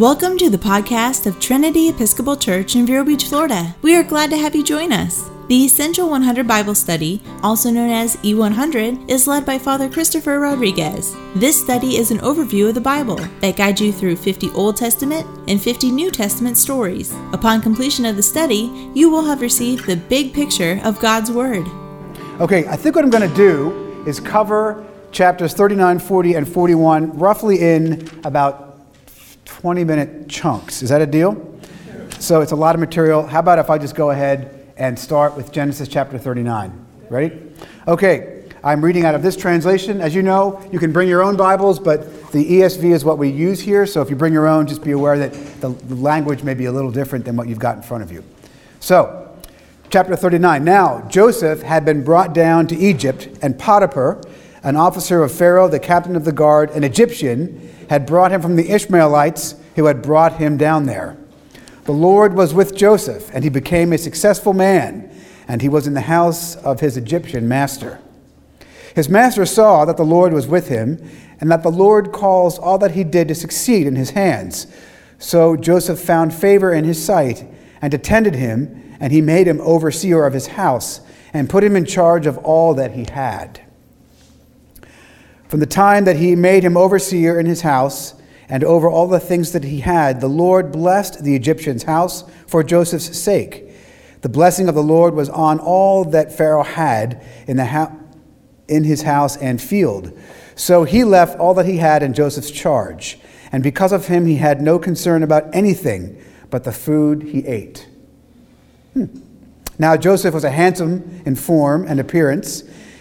Welcome to the podcast of Trinity Episcopal Church in Vero Beach, Florida. We are glad to have you join us. The Essential 100 Bible Study, also known as E100, is led by Father Christopher Rodriguez. This study is an overview of the Bible that guides you through 50 Old Testament and 50 New Testament stories. Upon completion of the study, you will have received the big picture of God's Word. Okay, I think what I'm going to do is cover chapters 39, 40, and 41 roughly in about 20 minute chunks. Is that a deal? So it's a lot of material. How about if I just go ahead and start with Genesis chapter 39? Ready? Okay, I'm reading out of this translation. As you know, you can bring your own Bibles, but the ESV is what we use here. So if you bring your own, just be aware that the language may be a little different than what you've got in front of you. So, chapter 39. Now, Joseph had been brought down to Egypt, and Potiphar, an officer of Pharaoh, the captain of the guard, an Egyptian, had brought him from the Ishmaelites who had brought him down there. The Lord was with Joseph, and he became a successful man, and he was in the house of his Egyptian master. His master saw that the Lord was with him, and that the Lord caused all that he did to succeed in his hands. So Joseph found favor in his sight, and attended him, and he made him overseer of his house, and put him in charge of all that he had. From the time that he made him overseer in his house and over all the things that he had, the Lord blessed the Egyptian's house for Joseph's sake. The blessing of the Lord was on all that Pharaoh had in, the ha- in his house and field. So he left all that he had in Joseph's charge. And because of him, he had no concern about anything but the food he ate. Hmm. Now, Joseph was a handsome in form and appearance.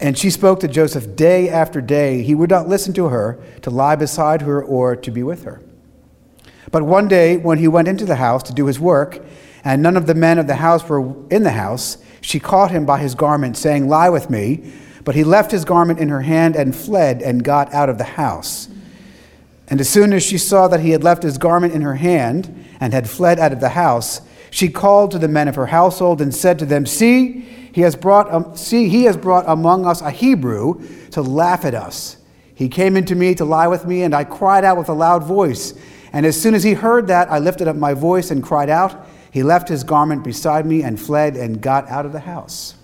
And she spoke to Joseph day after day. He would not listen to her, to lie beside her, or to be with her. But one day, when he went into the house to do his work, and none of the men of the house were in the house, she caught him by his garment, saying, Lie with me. But he left his garment in her hand and fled and got out of the house. And as soon as she saw that he had left his garment in her hand and had fled out of the house, she called to the men of her household and said to them, See, he has brought, um, see, he has brought among us a Hebrew to laugh at us. He came into me to lie with me, and I cried out with a loud voice. And as soon as he heard that, I lifted up my voice and cried out. He left his garment beside me and fled and got out of the house.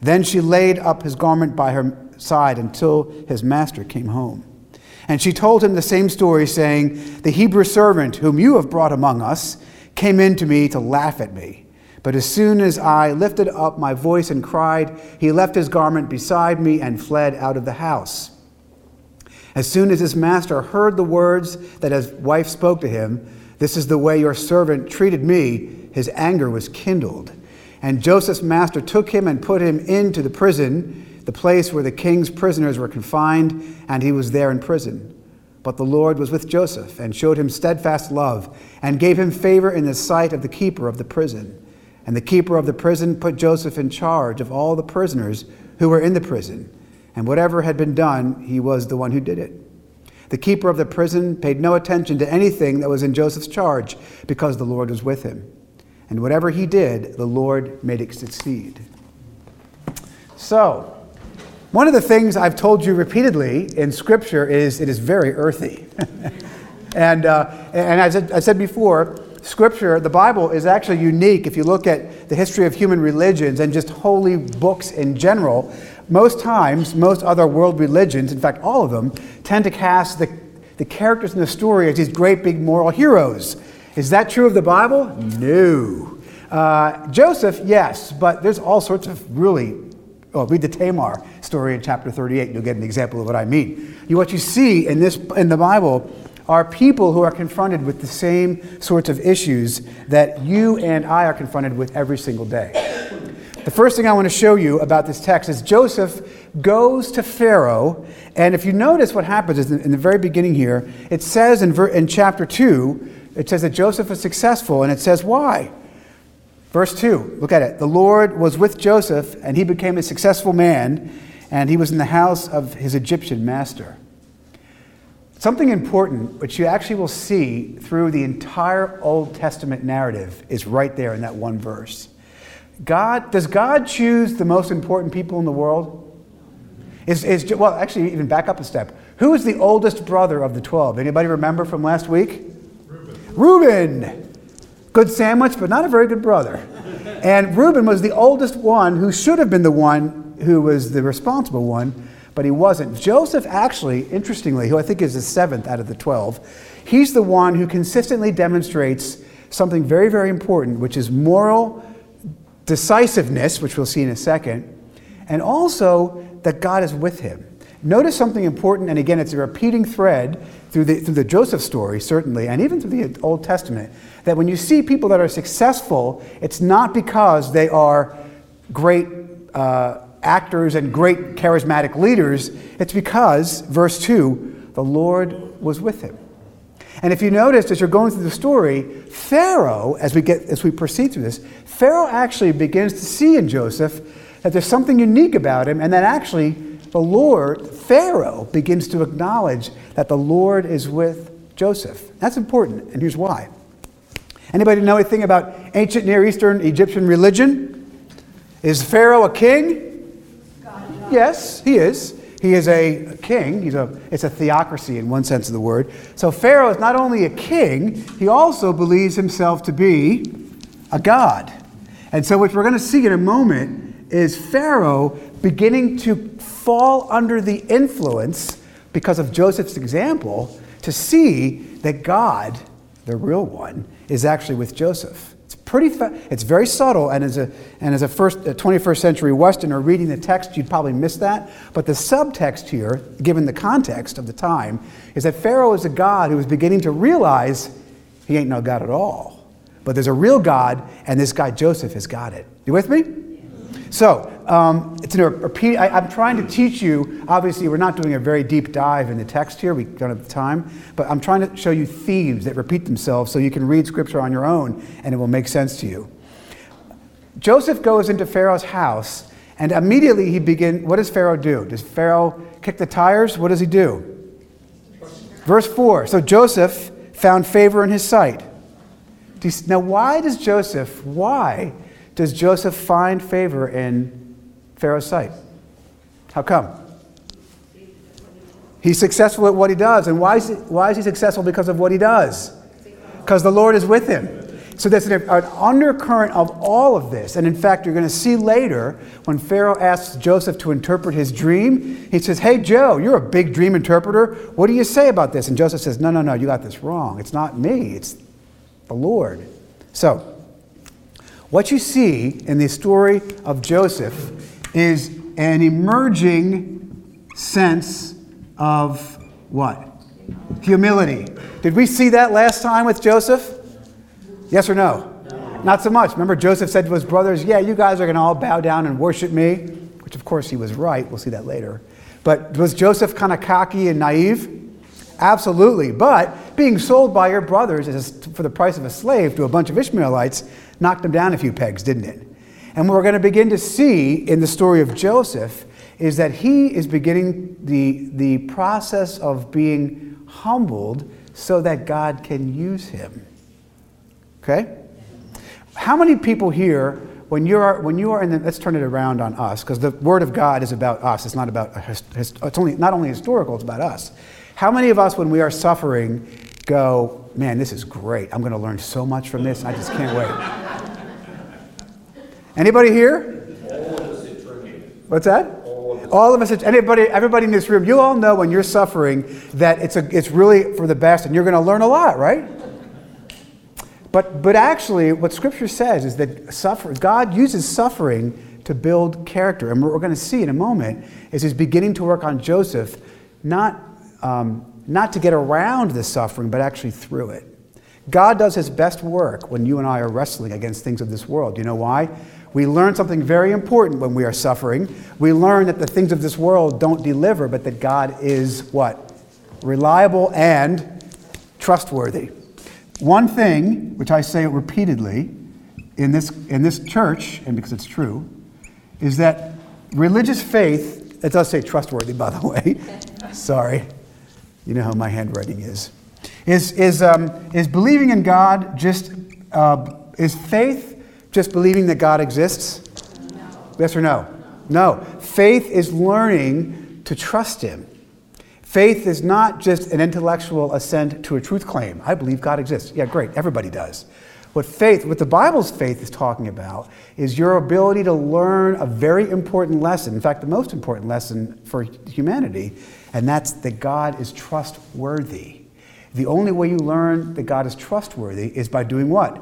Then she laid up his garment by her side until his master came home. And she told him the same story, saying, The Hebrew servant whom you have brought among us came in to me to laugh at me. But as soon as I lifted up my voice and cried, he left his garment beside me and fled out of the house. As soon as his master heard the words that his wife spoke to him, This is the way your servant treated me, his anger was kindled. And Joseph's master took him and put him into the prison, the place where the king's prisoners were confined, and he was there in prison. But the Lord was with Joseph and showed him steadfast love and gave him favor in the sight of the keeper of the prison. And the keeper of the prison put Joseph in charge of all the prisoners who were in the prison. And whatever had been done, he was the one who did it. The keeper of the prison paid no attention to anything that was in Joseph's charge because the Lord was with him. And whatever he did, the Lord made it succeed. So, one of the things I've told you repeatedly in Scripture is it is very earthy. and, uh, and as I said before, Scripture, the Bible, is actually unique if you look at the history of human religions and just holy books in general. Most times, most other world religions, in fact, all of them, tend to cast the, the characters in the story as these great big moral heroes. Is that true of the Bible? No. Uh, Joseph, yes, but there's all sorts of really Oh, read the Tamar story in chapter 38. You'll get an example of what I mean. You, what you see in this in the Bible are people who are confronted with the same sorts of issues that you and I are confronted with every single day. The first thing I want to show you about this text is Joseph goes to Pharaoh, and if you notice what happens is in the very beginning here, it says in, ver- in chapter 2 it says that Joseph was successful, and it says why. Verse 2, look at it. The Lord was with Joseph, and he became a successful man, and he was in the house of his Egyptian master. Something important, which you actually will see through the entire Old Testament narrative, is right there in that one verse. God, does God choose the most important people in the world? Is, is, well, actually, even back up a step. Who is the oldest brother of the 12? Anybody remember from last week? Reuben. Reuben. Good sandwich, but not a very good brother. And Reuben was the oldest one who should have been the one who was the responsible one, but he wasn't. Joseph, actually, interestingly, who I think is the seventh out of the 12, he's the one who consistently demonstrates something very, very important, which is moral decisiveness, which we'll see in a second, and also that God is with him. Notice something important, and again, it's a repeating thread through the, through the Joseph story, certainly, and even through the Old Testament, that when you see people that are successful, it's not because they are great uh, actors and great charismatic leaders, it's because, verse 2, the Lord was with him. And if you notice, as you're going through the story, Pharaoh, as we, get, as we proceed through this, Pharaoh actually begins to see in Joseph that there's something unique about him, and that actually the Lord, Pharaoh, begins to acknowledge that the Lord is with Joseph. That's important, and here's why. Anybody know anything about ancient Near Eastern Egyptian religion? Is Pharaoh a king? Yes, he is. He is a king. He's a, it's a theocracy in one sense of the word. So Pharaoh is not only a king, he also believes himself to be a god. And so, what we're going to see in a moment is Pharaoh beginning to fall under the influence because of Joseph's example to see that God, the real one, is actually with Joseph. It's pretty, fa- it's very subtle, and as a, and as a first, a 21st century Westerner reading the text, you'd probably miss that. But the subtext here, given the context of the time, is that Pharaoh is a God who is beginning to realize he ain't no God at all. But there's a real God, and this guy Joseph has got it. You with me? So, um, it's a repeat. I, am trying to teach you. Obviously, we're not doing a very deep dive in the text here. We don't have the time. But I'm trying to show you themes that repeat themselves so you can read scripture on your own and it will make sense to you. Joseph goes into Pharaoh's house and immediately he begins. What does Pharaoh do? Does Pharaoh kick the tires? What does he do? Verse 4 So Joseph found favor in his sight. Now, why does Joseph, why does Joseph find favor in Pharaoh's sight? How come? He's successful at what he does. And why is he, why is he successful? Because of what he does. Because the Lord is with him. So there's an, an, undercurrent of all of this. And in fact, you're going to see later when Pharaoh asks Joseph to interpret his dream, he says, Hey, Joe, you're a big dream interpreter. What do you say about this? And Joseph says, No, no, no, you got this wrong. It's not me, it's the Lord. So, what you see in the story of Joseph is an emerging sense of what? Humility. Did we see that last time with Joseph? Yes or no? no. Not so much. Remember, Joseph said to his brothers, Yeah, you guys are going to all bow down and worship me, which of course he was right. We'll see that later. But was Joseph kind of cocky and naive? Absolutely. But being sold by your brothers for the price of a slave to a bunch of Ishmaelites knocked him down a few pegs, didn't it? And what we're going to begin to see in the story of Joseph is that he is beginning the, the process of being humbled so that God can use him. Okay? How many people here, when you are, when you are in the, let's turn it around on us, because the Word of God is about us. It's not about, it's only, not only historical, it's about us. How many of us, when we are suffering, go, man, this is great. I'm going to learn so much from this. I just can't wait. Anybody here? What's that? All of us, anybody, everybody in this room, you all know when you're suffering that it's, a, it's really for the best and you're going to learn a lot, right? But, but actually, what Scripture says is that suffer, God uses suffering to build character. And what we're going to see in a moment is He's beginning to work on Joseph, not um, not to get around the suffering, but actually through it. God does his best work when you and I are wrestling against things of this world. You know why? We learn something very important when we are suffering. We learn that the things of this world don't deliver, but that God is what? Reliable and trustworthy. One thing, which I say repeatedly in this, in this church, and because it's true, is that religious faith, it does say trustworthy, by the way. Sorry. You know how my handwriting is. Is, is, um, is believing in God just, uh, is faith just believing that God exists? No. Yes or no? No. Faith is learning to trust Him. Faith is not just an intellectual assent to a truth claim. I believe God exists. Yeah, great. Everybody does. What faith, what the Bible's faith is talking about, is your ability to learn a very important lesson. In fact, the most important lesson for humanity, and that's that God is trustworthy. The only way you learn that God is trustworthy is by doing what?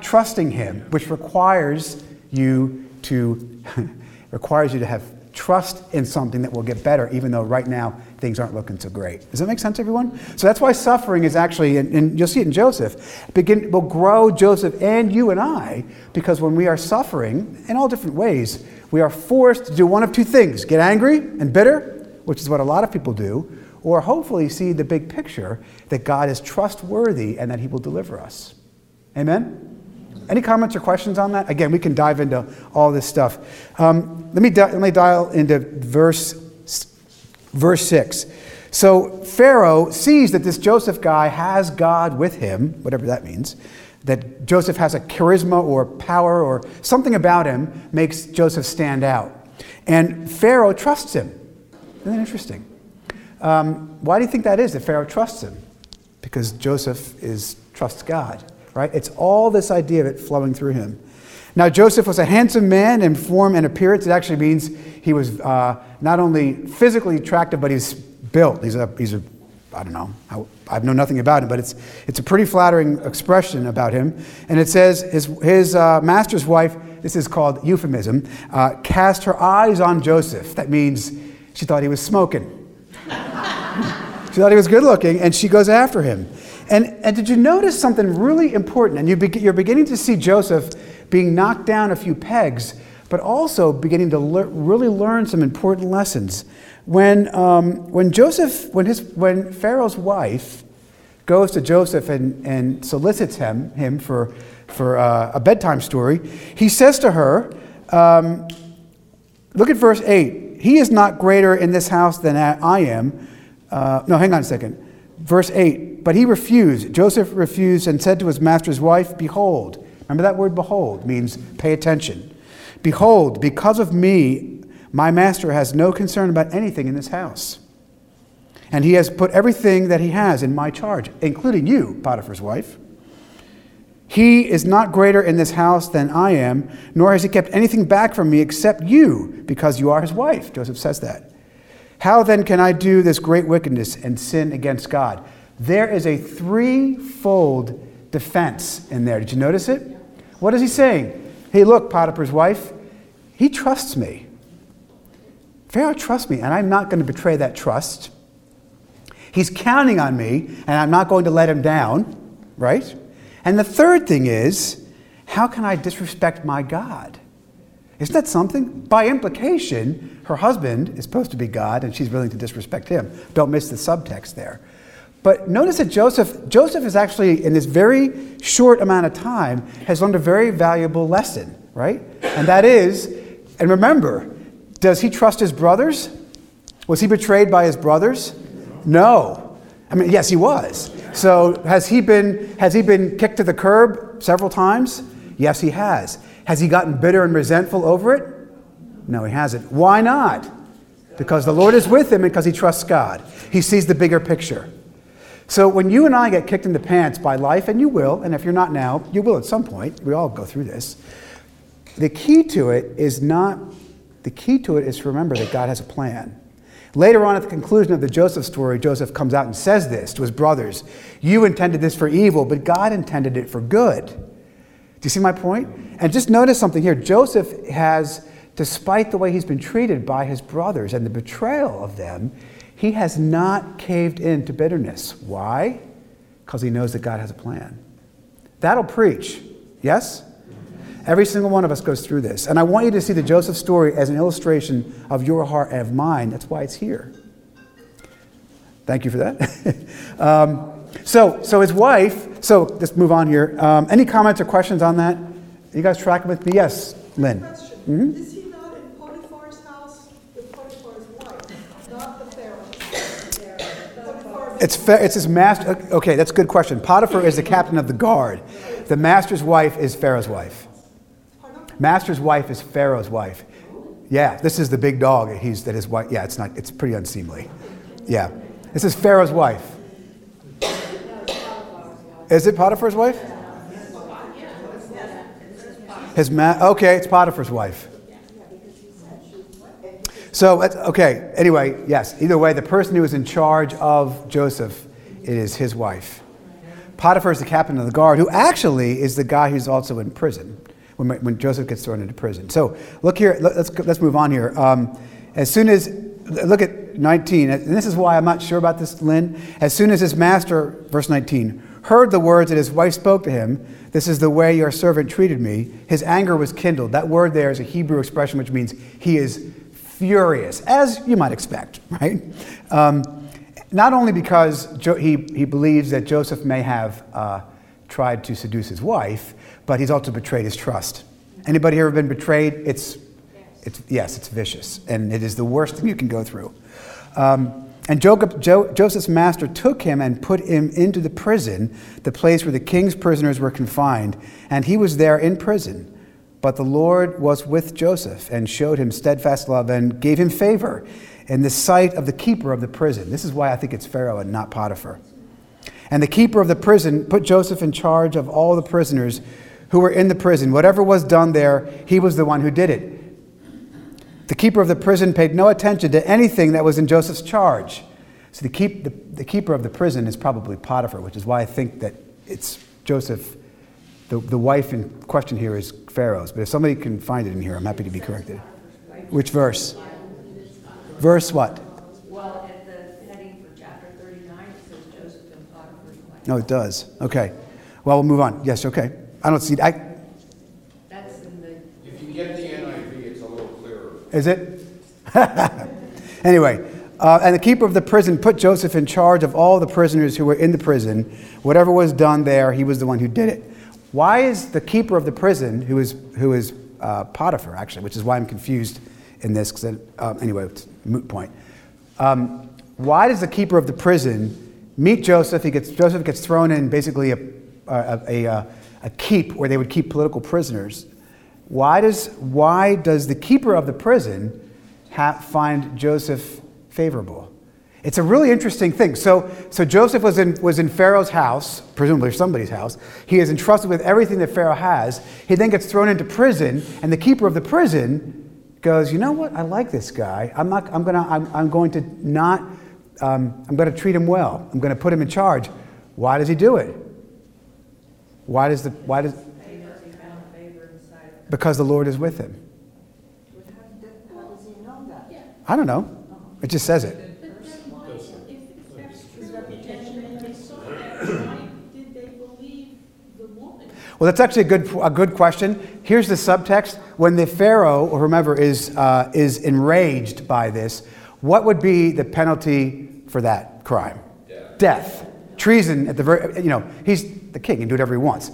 Trusting Him, which requires you to requires you to have trust in something that will get better, even though right now things aren't looking so great. Does that make sense, everyone? So that's why suffering is actually, and, you'll see it in Joseph, begin, will grow Joseph and you and I, because when we are suffering in all different ways, we are forced to do one of two things get angry and bitter, which is what a lot of people do, or hopefully see the big picture that God is trustworthy and that He will deliver us. Amen? Any comments or questions on that? Again, we can dive into all this stuff. Um, let, me di- let me dial into verse, verse 6. So Pharaoh sees that this Joseph guy has God with him, whatever that means, that Joseph has a charisma or power or something about him makes Joseph stand out. And Pharaoh trusts him. Isn't that interesting? Um, why do you think that is that Pharaoh trusts him? Because Joseph is trusts God right? It's all this idea of it flowing through him. Now, Joseph was a handsome man in form and appearance. It actually means he was uh, not only physically attractive, but he's built. He's a, he's a I don't know, I, I know nothing about him, but it's, it's a pretty flattering expression about him. And it says his, his uh, master's wife, this is called euphemism, uh, cast her eyes on Joseph. That means she thought he was smoking. she thought he was good looking, and she goes after him. And, and did you notice something really important? And you be, you're beginning to see Joseph being knocked down a few pegs, but also beginning to le- really learn some important lessons. When, um, when Joseph, when, his, when Pharaoh's wife goes to Joseph and, and solicits him, him for, for uh, a bedtime story, he says to her, um, look at verse 8. He is not greater in this house than I am. Uh, no, hang on a second. Verse 8, but he refused. Joseph refused and said to his master's wife, Behold, remember that word behold means pay attention. Behold, because of me, my master has no concern about anything in this house. And he has put everything that he has in my charge, including you, Potiphar's wife. He is not greater in this house than I am, nor has he kept anything back from me except you, because you are his wife. Joseph says that. How then can I do this great wickedness and sin against God? There is a threefold defense in there. Did you notice it? What is he saying? Hey, look, Potiphar's wife, he trusts me. Pharaoh trusts me, and I'm not going to betray that trust. He's counting on me, and I'm not going to let him down, right? And the third thing is, how can I disrespect my God? Isn't that something? By implication, her husband is supposed to be God and she's willing to disrespect him. Don't miss the subtext there. But notice that Joseph, Joseph is actually, in this very short amount of time, has learned a very valuable lesson, right? And that is, and remember, does he trust his brothers? Was he betrayed by his brothers? No. I mean, yes, he was. So has he been, has he been kicked to the curb several times? Yes, he has. Has he gotten bitter and resentful over it? No, he hasn't. Why not? Because the Lord is with him and because he trusts God. He sees the bigger picture. So when you and I get kicked in the pants by life, and you will, and if you're not now, you will at some point, we all go through this. The key to it is not, the key to it is to remember that God has a plan. Later on, at the conclusion of the Joseph story, Joseph comes out and says this to his brothers You intended this for evil, but God intended it for good do you see my point? And just notice something here. Joseph has, despite the way he's been treated by his brothers and the betrayal of them, he has not caved in to bitterness. Why? Because he knows that God has a plan. That'll preach. Yes? Every single one of us goes through this. And I want you to see the Joseph story as an illustration of your heart and of mine. That's why it's here. Thank you for that. um, so, so his wife so let's move on here. Um, any comments or questions on that? You guys tracking with me? Yes, Lynn. Mm-hmm. is he not in Potiphar's house with Potiphar's wife, not the Pharaoh? Potiphar It's fa- it's his master. Okay, that's a good question. Potiphar is the captain of the guard. The master's wife is Pharaoh's wife. Master's wife is Pharaoh's wife. Yeah, this is the big dog. He's that his wife. Yeah, it's not. It's pretty unseemly. Yeah, this is Pharaoh's wife. Is it Potiphar's wife? His ma- okay, it's Potiphar's wife. So, okay, anyway, yes, either way, the person who is in charge of Joseph, it is his wife. Potiphar is the captain of the guard, who actually is the guy who's also in prison when, when Joseph gets thrown into prison. So, look here, let- let's, let's move on here. Um, as soon as, look at 19, and this is why I'm not sure about this, Lynn. As soon as his master, verse 19, heard the words that his wife spoke to him, This is the way your servant treated me, his anger was kindled. That word there is a Hebrew expression which means he is furious, as you might expect, right? Um, not only because jo- he, he believes that Joseph may have uh, tried to seduce his wife, but he's also betrayed his trust. Anybody here ever been betrayed? It's, it's yes, it's vicious, and it is the worst thing you can go through. Um, and Jacob, jo- Joseph's master took him and put him into the prison, the place where the king's prisoners were confined, and he was there in prison. But the Lord was with Joseph and showed him steadfast love and gave him favor in the sight of the keeper of the prison. This is why I think it's Pharaoh and not Potiphar. And the keeper of the prison put Joseph in charge of all the prisoners who were in the prison. Whatever was done there, he was the one who did it. The keeper of the prison paid no attention to anything that was in Joseph's charge. So the, keep, the, the keeper of the prison is probably Potiphar, which is why I think that it's Joseph. The, the wife in question here is Pharaoh's. But if somebody can find it in here, I'm happy to be corrected. Which verse? Verse what? Well, at the heading for chapter 39, it says Joseph and Potiphar's wife. No, it does. Okay. Well, we'll move on. Yes, okay. I don't see. I, That's in the, If you get the NIV, it's a little clearer. Is it? anyway, uh, and the keeper of the prison put Joseph in charge of all the prisoners who were in the prison. Whatever was done there, he was the one who did it. Why is the keeper of the prison, who is, who is uh, Potiphar, actually, which is why I'm confused in this, because uh, anyway, it's moot point. Um, why does the keeper of the prison meet Joseph? He gets, Joseph gets thrown in basically a, a, a, a, a keep where they would keep political prisoners. Why does, why does the keeper of the prison ha- find Joseph favorable? It's a really interesting thing. So, so Joseph was in, was in Pharaoh's house, presumably somebody's house. He is entrusted with everything that Pharaoh has. He then gets thrown into prison, and the keeper of the prison goes, you know what? I like this guy. I'm, not, I'm, gonna, I'm, I'm going to not, um, I'm going to treat him well. I'm going to put him in charge. Why does he do it? Why does the, why does, because he found favor in the because the Lord is with him. How does he know that? I don't know. It just says it. Did they believe the woman? Well, that's actually a good, a good question. Here's the subtext. When the Pharaoh, or whomever, is, uh, is enraged by this, what would be the penalty for that crime? Death. Death. Treason at the very, you know, he's the king, he can do whatever he wants.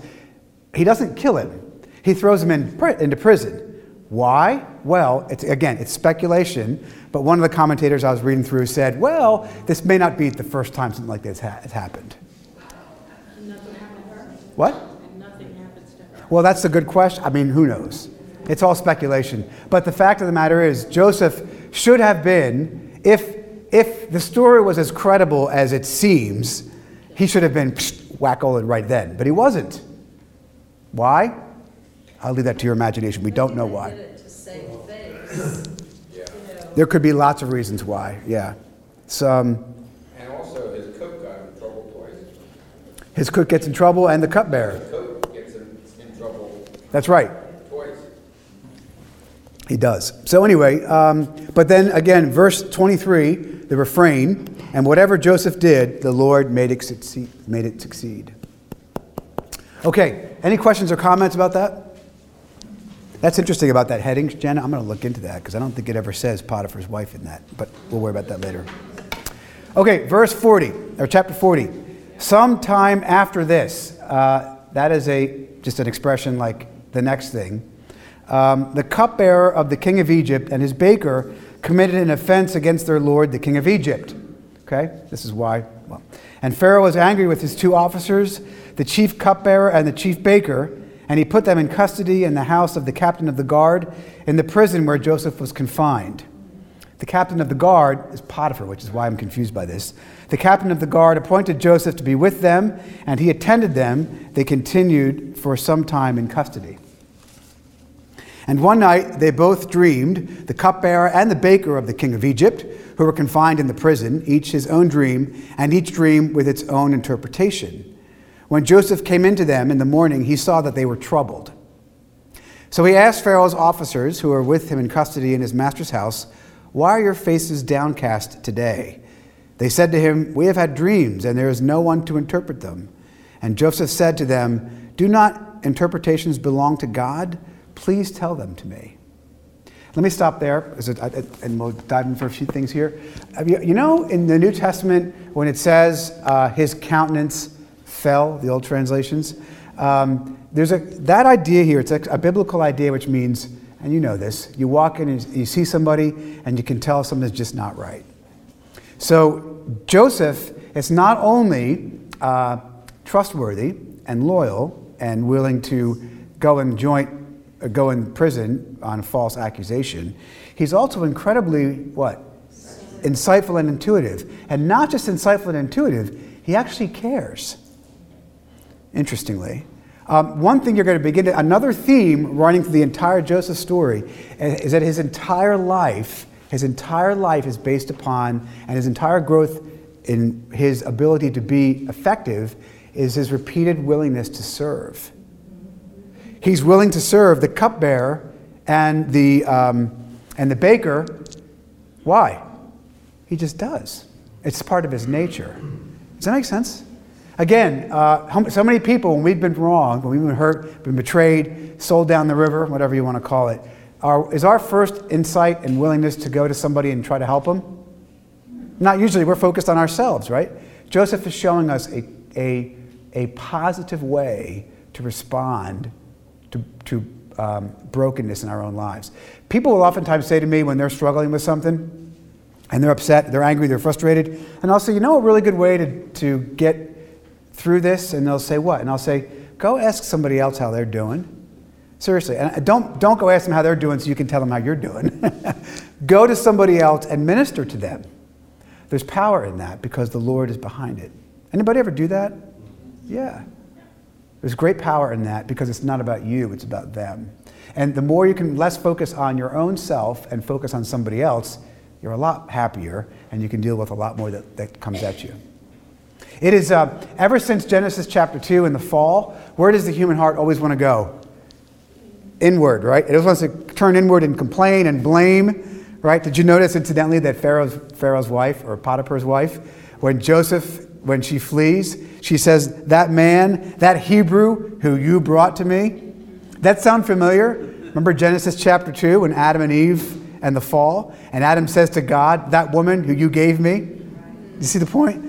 He doesn't kill him, he throws him in, pri- into prison. Why? Well, it's, again, it's speculation, but one of the commentators I was reading through said, well, this may not be the first time something like this ha- has happened. Nothing happened to her? What? And nothing happens to her? Well, that's a good question. I mean, who knows? It's all speculation. But the fact of the matter is, Joseph should have been, if, if the story was as credible as it seems, he should have been whack-o right then. But he wasn't. Why? I'll leave that to your imagination. We don't know why. did it to save face. There could be lots of reasons why, yeah. So, um, And also, his cook got in trouble twice. his cook gets in trouble and the cupbearer. Cook gets in, in trouble That's right. He does. So, anyway, um, but then again, verse 23, the refrain, and whatever Joseph did, the Lord made it succeed. Made it succeed. Okay, any questions or comments about that? That's interesting about that heading, Jenna. I'm going to look into that because I don't think it ever says Potiphar's wife in that, but we'll worry about that later. Okay, verse 40, or chapter 40. Sometime after this, uh, that is a just an expression like the next thing. Um, the cupbearer of the king of Egypt and his baker committed an offense against their lord, the king of Egypt. Okay, this is why. Well, and Pharaoh was angry with his two officers, the chief cupbearer and the chief baker, and he put them in custody in the house of the captain of the guard in the prison where Joseph was confined. The captain of the guard is Potiphar, which is why I'm confused by this. The captain of the guard appointed Joseph to be with them, and he attended them. They continued for some time in custody. And one night they both dreamed, the cupbearer and the baker of the king of Egypt, who were confined in the prison, each his own dream, and each dream with its own interpretation. When Joseph came into them in the morning, he saw that they were troubled. So he asked Pharaoh's officers, who were with him in custody in his master's house, Why are your faces downcast today? They said to him, We have had dreams, and there is no one to interpret them. And Joseph said to them, Do not interpretations belong to God? Please tell them to me. Let me stop there, and we'll dive in for a few things here. You know, in the New Testament, when it says uh, his countenance fell, the old translations, um, there's a, that idea here, it's a, a, biblical idea which means, and you know this, you walk in and you see somebody and you can tell something's just not right. So Joseph is not only uh, trustworthy and loyal and willing to go and joint go in prison on a false accusation, he's also incredibly what? Insightful and intuitive. And not just insightful and intuitive, he actually cares. Interestingly. Um, one thing you're going to begin to, another theme running through the entire Joseph story is that his entire life, his entire life is based upon, and his entire growth in his ability to be effective is his repeated willingness to serve he's willing to serve the cupbearer and the, um, and the baker. Why? He just does. It's part of his nature. Does that make sense? Again, uh, so many people, when we've been wrong, when we've been hurt, been betrayed, sold down the river, whatever you want to call it, are, is our first insight and willingness to go to somebody and try to help them? Not usually. We're focused on ourselves, right? Joseph is showing us a, a, a positive way to respond to, to um, brokenness in our own lives. People will oftentimes say to me when they're struggling with something and they're upset, they're angry, they're frustrated, and I'll say, you know a really good way to, to get through this? And they'll say, what? And I'll say, go ask somebody else how they're doing. Seriously. And don't, don't go ask them how they're doing so you can tell them how you're doing. go to somebody else and minister to them. There's power in that because the Lord is behind it. Anybody ever do that? Yeah. There's great power in that because it's not about you, it's about them. And the more you can less focus on your own self and focus on somebody else, you're a lot happier and you can deal with a lot more that, that comes at you. It is uh, ever since Genesis chapter 2 in the fall, where does the human heart always want to go? Inward, right? It always wants to turn inward and complain and blame, right? Did you notice, incidentally, that Pharaoh's, Pharaoh's wife, or Potiphar's wife, when Joseph when she flees, she says, That man, that Hebrew who you brought to me. That sound familiar? Remember Genesis chapter 2 when Adam and Eve and the fall? And Adam says to God, That woman who you gave me. You see the point?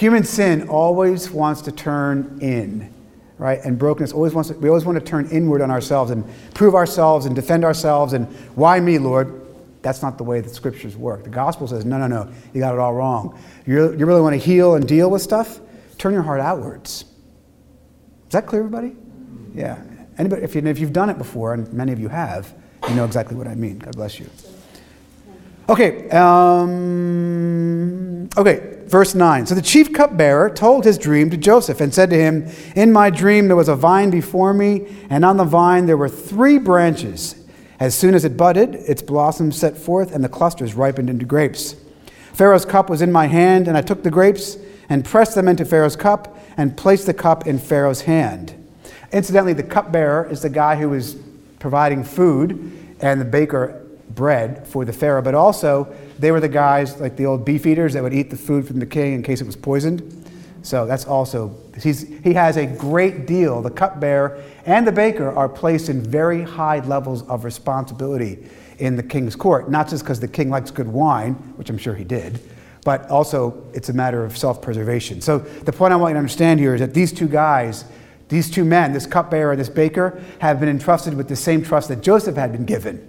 Human sin always wants to turn in, right? And brokenness always wants to, we always want to turn inward on ourselves and prove ourselves and defend ourselves and why me, Lord? That's not the way the scriptures work. The gospel says, no, no, no, you got it all wrong. you you really want to heal and deal with stuff? Turn your heart outwards. Is that clear, everybody? Yeah. Anybody, if, you, if you've done it before, and many of you have, you know exactly what I mean. God bless you. Okay, um, okay, verse 9. So the chief cupbearer told his dream to Joseph and said to him, In my dream there was a vine before me, and on the vine there were three branches. As soon as it budded, its blossoms set forth, and the clusters ripened into grapes. Pharaoh's cup was in my hand, and I took the grapes and pressed them into Pharaoh's cup and placed the cup in Pharaoh's hand. Incidentally, the cupbearer is the guy who is providing food and the baker bread for the Pharaoh, but also they were the guys, like the old beef eaters, that would eat the food from the king in case it was poisoned. So that's also, he's, he has a great deal. The cupbearer and the baker are placed in very high levels of responsibility in the king's court, not just because the king likes good wine, which I'm sure he did, but also it's a matter of self preservation. So the point I want you to understand here is that these two guys, these two men, this cupbearer and this baker, have been entrusted with the same trust that Joseph had been given.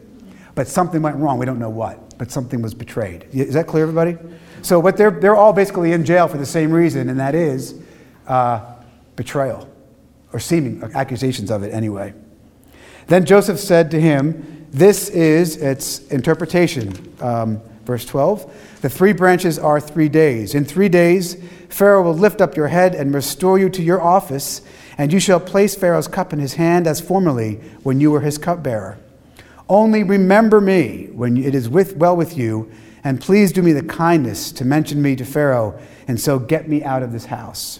But something went wrong. We don't know what, but something was betrayed. Is that clear, everybody? So, but they're, they're all basically in jail for the same reason, and that is uh, betrayal, or seeming accusations of it anyway. Then Joseph said to him, This is its interpretation. Um, verse 12 The three branches are three days. In three days, Pharaoh will lift up your head and restore you to your office, and you shall place Pharaoh's cup in his hand as formerly when you were his cupbearer. Only remember me when it is with, well with you, and please do me the kindness to mention me to Pharaoh, and so get me out of this house.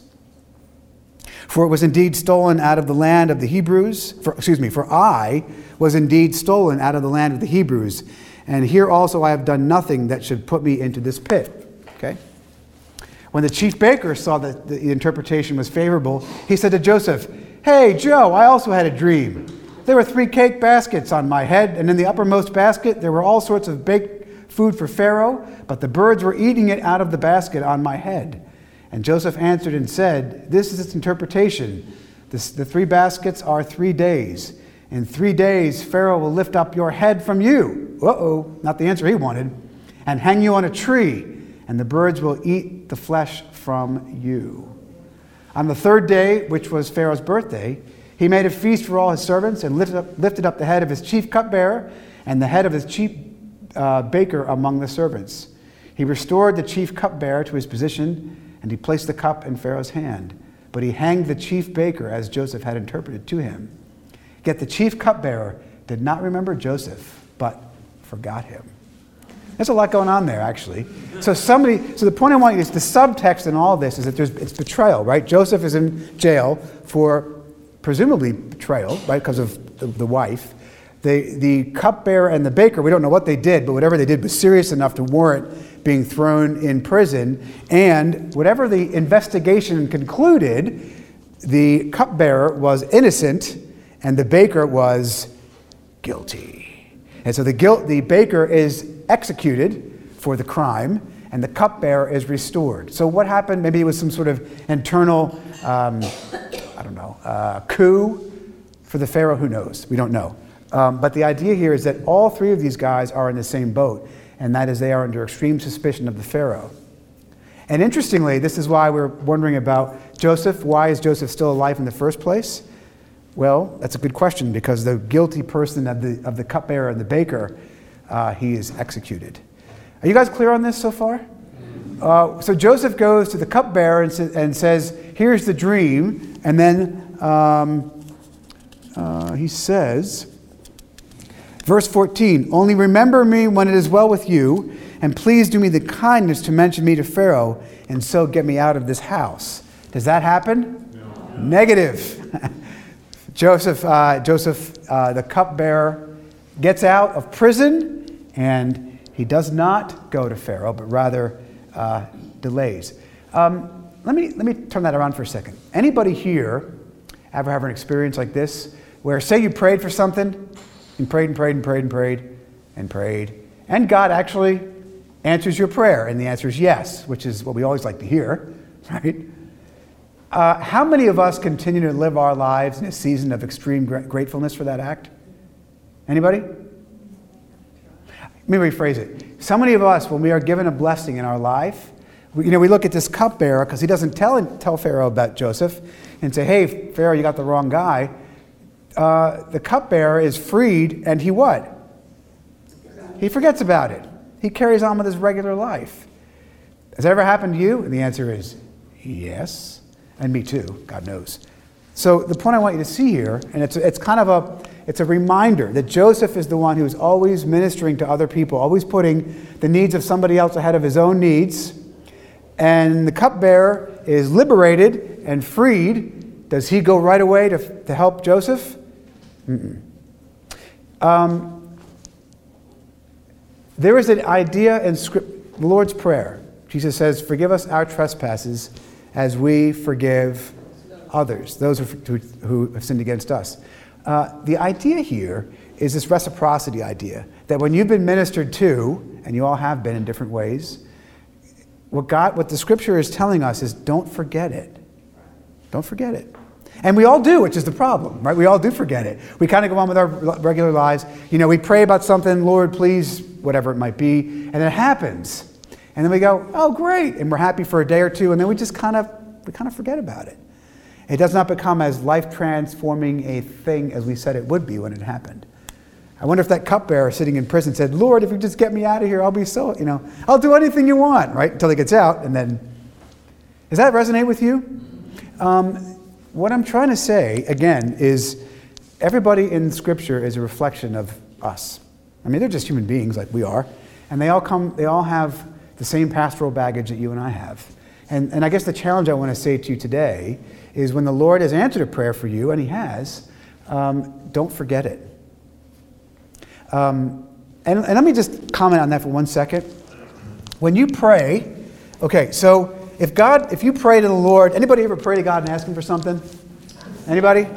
For it was indeed stolen out of the land of the Hebrews. For, excuse me, for I was indeed stolen out of the land of the Hebrews. And here also I have done nothing that should put me into this pit. Okay? When the chief baker saw that the interpretation was favorable, he said to Joseph, Hey, Joe, I also had a dream. There were three cake baskets on my head, and in the uppermost basket there were all sorts of baked food for Pharaoh, but the birds were eating it out of the basket on my head. And Joseph answered and said, This is its interpretation. This, the three baskets are three days. In three days, Pharaoh will lift up your head from you. Uh oh, not the answer he wanted. And hang you on a tree, and the birds will eat the flesh from you. On the third day, which was Pharaoh's birthday, he made a feast for all his servants and lifted up, lifted up the head of his chief cupbearer and the head of his chief uh, baker among the servants. He restored the chief cupbearer to his position and he placed the cup in Pharaoh's hand. But he hanged the chief baker as Joseph had interpreted to him. Yet the chief cupbearer did not remember Joseph, but forgot him. There's a lot going on there, actually. So somebody, so the point I want you is the subtext in all this is that there's it's betrayal, right? Joseph is in jail for presumably betrayal, right, because of the, the wife. The, the cupbearer and the baker, we don't know what they did, but whatever they did was serious enough to warrant being thrown in prison. And whatever the investigation concluded, the cupbearer was innocent and the baker was guilty. And so the, guilt, the baker is executed for the crime and the cupbearer is restored. So what happened? Maybe it was some sort of internal, um, uh, coup for the Pharaoh. Who knows? We don't know. Um, but the idea here is that all three of these guys are in the same boat, and that is they are under extreme suspicion of the Pharaoh. And interestingly, this is why we're wondering about Joseph. Why is Joseph still alive in the first place? Well, that's a good question because the guilty person of the, of the cupbearer and the baker, uh, he is executed. Are you guys clear on this so far? Uh, so Joseph goes to the cupbearer and, sa- and says, Here's the dream. And then um, uh, he says, Verse 14 Only remember me when it is well with you, and please do me the kindness to mention me to Pharaoh, and so get me out of this house. Does that happen? No. Negative. Joseph, uh, Joseph uh, the cupbearer, gets out of prison, and he does not go to Pharaoh, but rather uh, delays. Um, let, me, let me turn that around for a second. Anybody here ever have an experience like this, where say you prayed for something, and prayed and prayed and prayed and prayed and prayed. And God actually answers your prayer. And the answer is yes, which is what we always like to hear, right? Uh, how many of us continue to live our lives in a season of extreme gratefulness for that act? Anybody? Let me rephrase it. So many of us, when we are given a blessing in our life, we, you know, we look at this cupbearer because he doesn't tell, tell Pharaoh about Joseph and say, hey, Pharaoh, you got the wrong guy uh, the cupbearer is freed, and he what? He forgets about it. He carries on with his regular life. Has that ever happened to you? And the answer is yes. And me too, God knows. So the point I want you to see here, and it's, it's kind of a, it's a reminder that Joseph is the one who is always ministering to other people, always putting the needs of somebody else ahead of his own needs. And the cupbearer is liberated and freed. Does he go right away to, to help Joseph? Um, there is an idea in script, the Lord's Prayer. Jesus says, Forgive us our trespasses as we forgive others, those who, who have sinned against us. Uh, the idea here is this reciprocity idea that when you've been ministered to, and you all have been in different ways, what God, what the scripture is telling us is don't forget it. Don't forget it. And we all do, which is the problem, right? We all do forget it. We kind of go on with our regular lives. You know, we pray about something, Lord, please, whatever it might be, and it happens. And then we go, oh, great. And we're happy for a day or two, and then we just kind of, we kind of forget about it. It does not become as life transforming a thing as we said it would be when it happened. I wonder if that cupbearer sitting in prison said, Lord, if you just get me out of here, I'll be so, you know, I'll do anything you want, right? Until he gets out, and then. Does that resonate with you? Um, what I'm trying to say, again, is everybody in Scripture is a reflection of us. I mean, they're just human beings like we are, and they all come, they all have the same pastoral baggage that you and I have. And, and I guess the challenge I want to say to you today is when the Lord has answered a prayer for you, and He has, um, don't forget it. Um, and, and let me just comment on that for one second. When you pray, okay, so if God, if you pray to the Lord, anybody ever pray to God and ask Him for something? Anybody?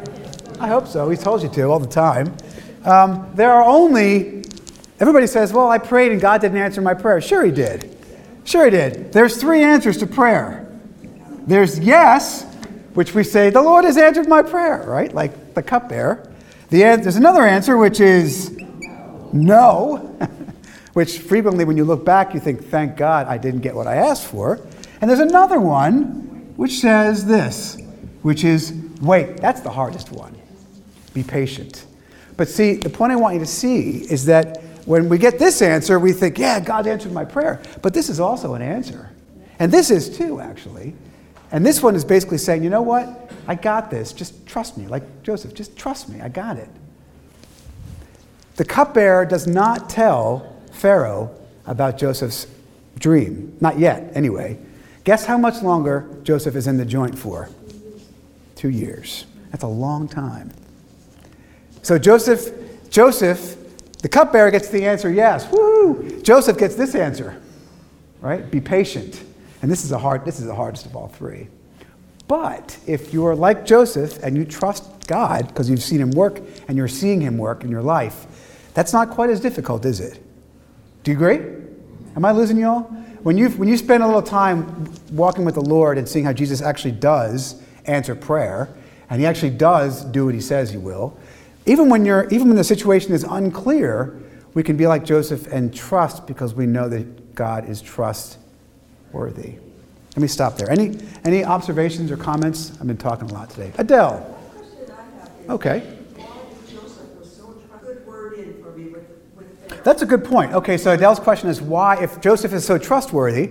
I hope so. He told you to all the time. Um, there are only, everybody says, well, I prayed and God didn't answer my prayer. Sure, He did. Sure, He did. There's three answers to prayer there's yes, which we say, the Lord has answered my prayer, right? Like the cupbearer. The, there's another answer, which is no, which frequently when you look back, you think, thank God I didn't get what I asked for. And there's another one which says this, which is wait, that's the hardest one. Be patient. But see, the point I want you to see is that when we get this answer, we think, yeah, God answered my prayer. But this is also an answer. And this is too, actually. And this one is basically saying, you know what? I got this. Just trust me. Like Joseph, just trust me. I got it. The cupbearer does not tell Pharaoh about Joseph's dream. Not yet, anyway. Guess how much longer Joseph is in the joint for? Two years. That's a long time. So Joseph, Joseph, the cupbearer gets the answer yes. Woo! Joseph gets this answer, right? Be patient. And this is a hard, this is the hardest of all three. But if you're like Joseph and you trust God because you've seen him work and you're seeing him work in your life, that's not quite as difficult, is it? Do you agree? Am I losing you all? when you, when you spend a little time walking with the Lord and seeing how Jesus actually does answer prayer, and he actually does do what he says he will, even when, you're, even when the situation is unclear, we can be like Joseph and trust because we know that God is trustworthy. Let me stop there. Any, any observations or comments? I've been talking a lot today. Adele. Okay. That's a good point. Okay, so Adele's question is why, if Joseph is so trustworthy,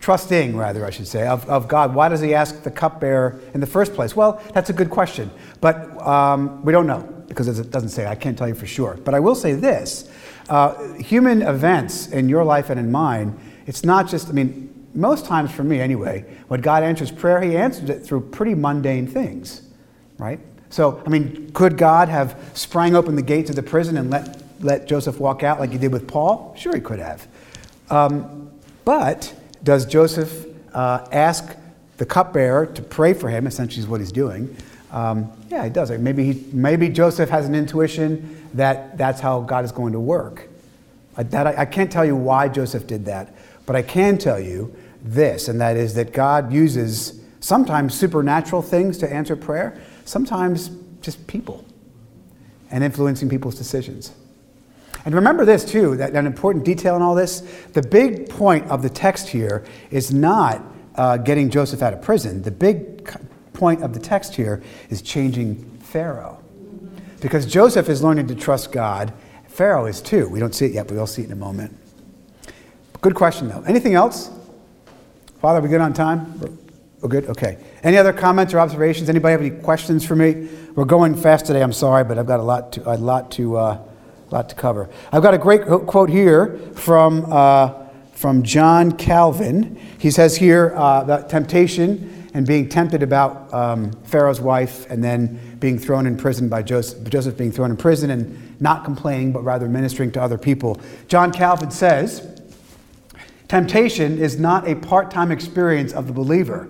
trusting rather, I should say, of, of God, why does he ask the cupbearer in the first place? Well, that's a good question, but um, we don't know because it doesn't say. I can't tell you for sure. But I will say this uh, human events in your life and in mine, it's not just, I mean, most times for me anyway, when God answers prayer, he answers it through pretty mundane things, right? So, I mean, could God have sprang open the gates of the prison and let let Joseph walk out like he did with Paul? Sure, he could have. Um, but does Joseph uh, ask the cupbearer to pray for him? Essentially, is what he's doing. Um, yeah, he does. Maybe, he, maybe Joseph has an intuition that that's how God is going to work. I, that, I, I can't tell you why Joseph did that, but I can tell you this, and that is that God uses sometimes supernatural things to answer prayer, sometimes just people and influencing people's decisions. And remember this, too, that an important detail in all this the big point of the text here is not uh, getting Joseph out of prison. The big point of the text here is changing Pharaoh. Because Joseph is learning to trust God, Pharaoh is too. We don't see it yet, but we'll see it in a moment. Good question, though. Anything else? Father, are we good on time? We're good? Okay. Any other comments or observations? Anybody have any questions for me? We're going fast today, I'm sorry, but I've got a lot to, a lot to uh, lot to cover. I've got a great quote here from, uh, from John Calvin. He says here uh, about temptation and being tempted about um, Pharaoh's wife and then being thrown in prison by Joseph, Joseph being thrown in prison and not complaining, but rather ministering to other people. John Calvin says, Temptation is not a part time experience of the believer.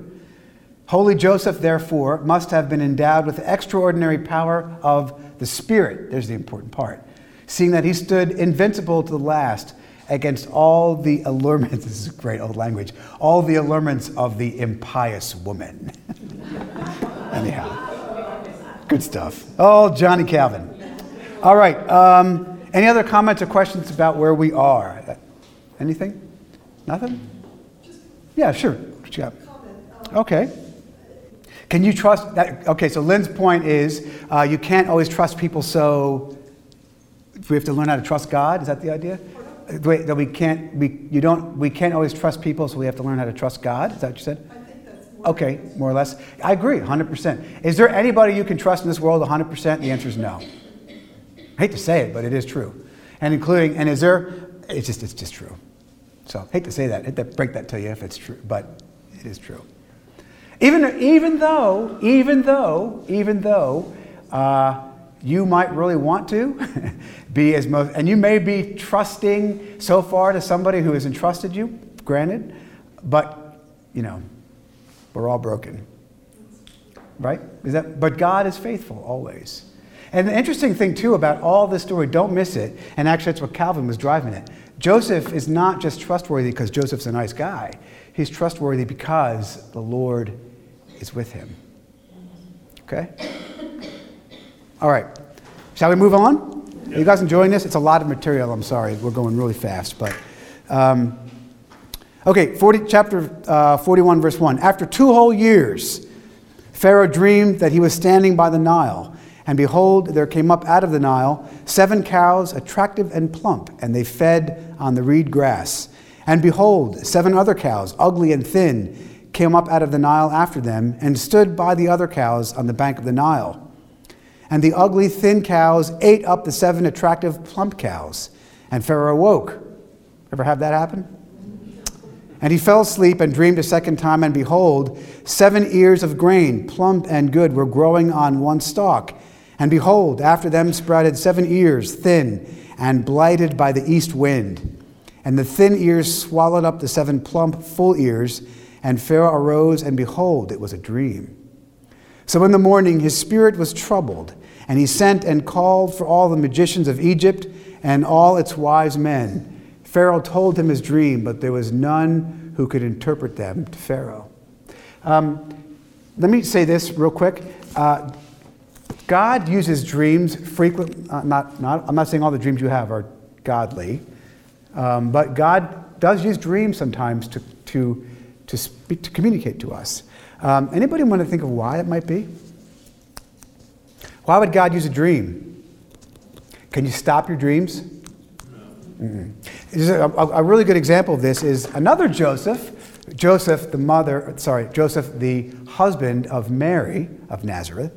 Holy Joseph, therefore, must have been endowed with extraordinary power of the Spirit. There's the important part seeing that he stood invincible to the last against all the allurements, this is great old language, all the allurements of the impious woman. Anyhow, good stuff. Oh, Johnny Calvin. All right. Um, any other comments or questions about where we are? Anything? Nothing? Yeah, sure. What you got? Okay. Can you trust that? Okay, so Lynn's point is uh, you can't always trust people, so we have to learn how to trust God. Is that the idea? Wait, that we can't, we, you don't, we can't always trust people, so we have to learn how to trust God. Is that what you said? I think that's more. Okay, more or less. I agree, 100%. Is there anybody you can trust in this world 100%? The answer is no. I hate to say it, but it is true. And including, and is there, it's just, it's just true. So, hate to say that, hate to break that to you if it's true, but it is true. Even, even though, even though, even though uh, you might really want to be as most, and you may be trusting so far to somebody who has entrusted you, granted, but, you know, we're all broken. Right? Is that, but God is faithful always. And the interesting thing, too, about all this story, don't miss it, and actually that's what Calvin was driving at. Joseph is not just trustworthy because Joseph's a nice guy. He's trustworthy because the Lord is with him. Okay? All right. Shall we move on? You guys enjoying this? It's a lot of material. I'm sorry. We're going really fast. But, um, okay, 40, chapter uh, 41, verse 1. After two whole years, Pharaoh dreamed that he was standing by the Nile. And behold, there came up out of the Nile seven cows, attractive and plump, and they fed on the reed grass. And behold, seven other cows, ugly and thin, came up out of the Nile after them, and stood by the other cows on the bank of the Nile. And the ugly, thin cows ate up the seven attractive, plump cows. And Pharaoh awoke. Ever have that happen? And he fell asleep and dreamed a second time, and behold, seven ears of grain, plump and good, were growing on one stalk. And behold, after them sprouted seven ears, thin and blighted by the east wind. And the thin ears swallowed up the seven plump, full ears. And Pharaoh arose, and behold, it was a dream. So in the morning his spirit was troubled, and he sent and called for all the magicians of Egypt and all its wise men. Pharaoh told him his dream, but there was none who could interpret them to Pharaoh. Um, let me say this real quick. Uh, God uses dreams frequently. Uh, not, not, I'm not saying all the dreams you have are godly, um, but God does use dreams sometimes to, to, to, speak, to communicate to us. Um, anybody want to think of why it might be? Why would God use a dream? Can you stop your dreams? Mm-hmm. A, really good example of this is another Joseph, Joseph, the mother, sorry, Joseph, the husband of Mary of Nazareth,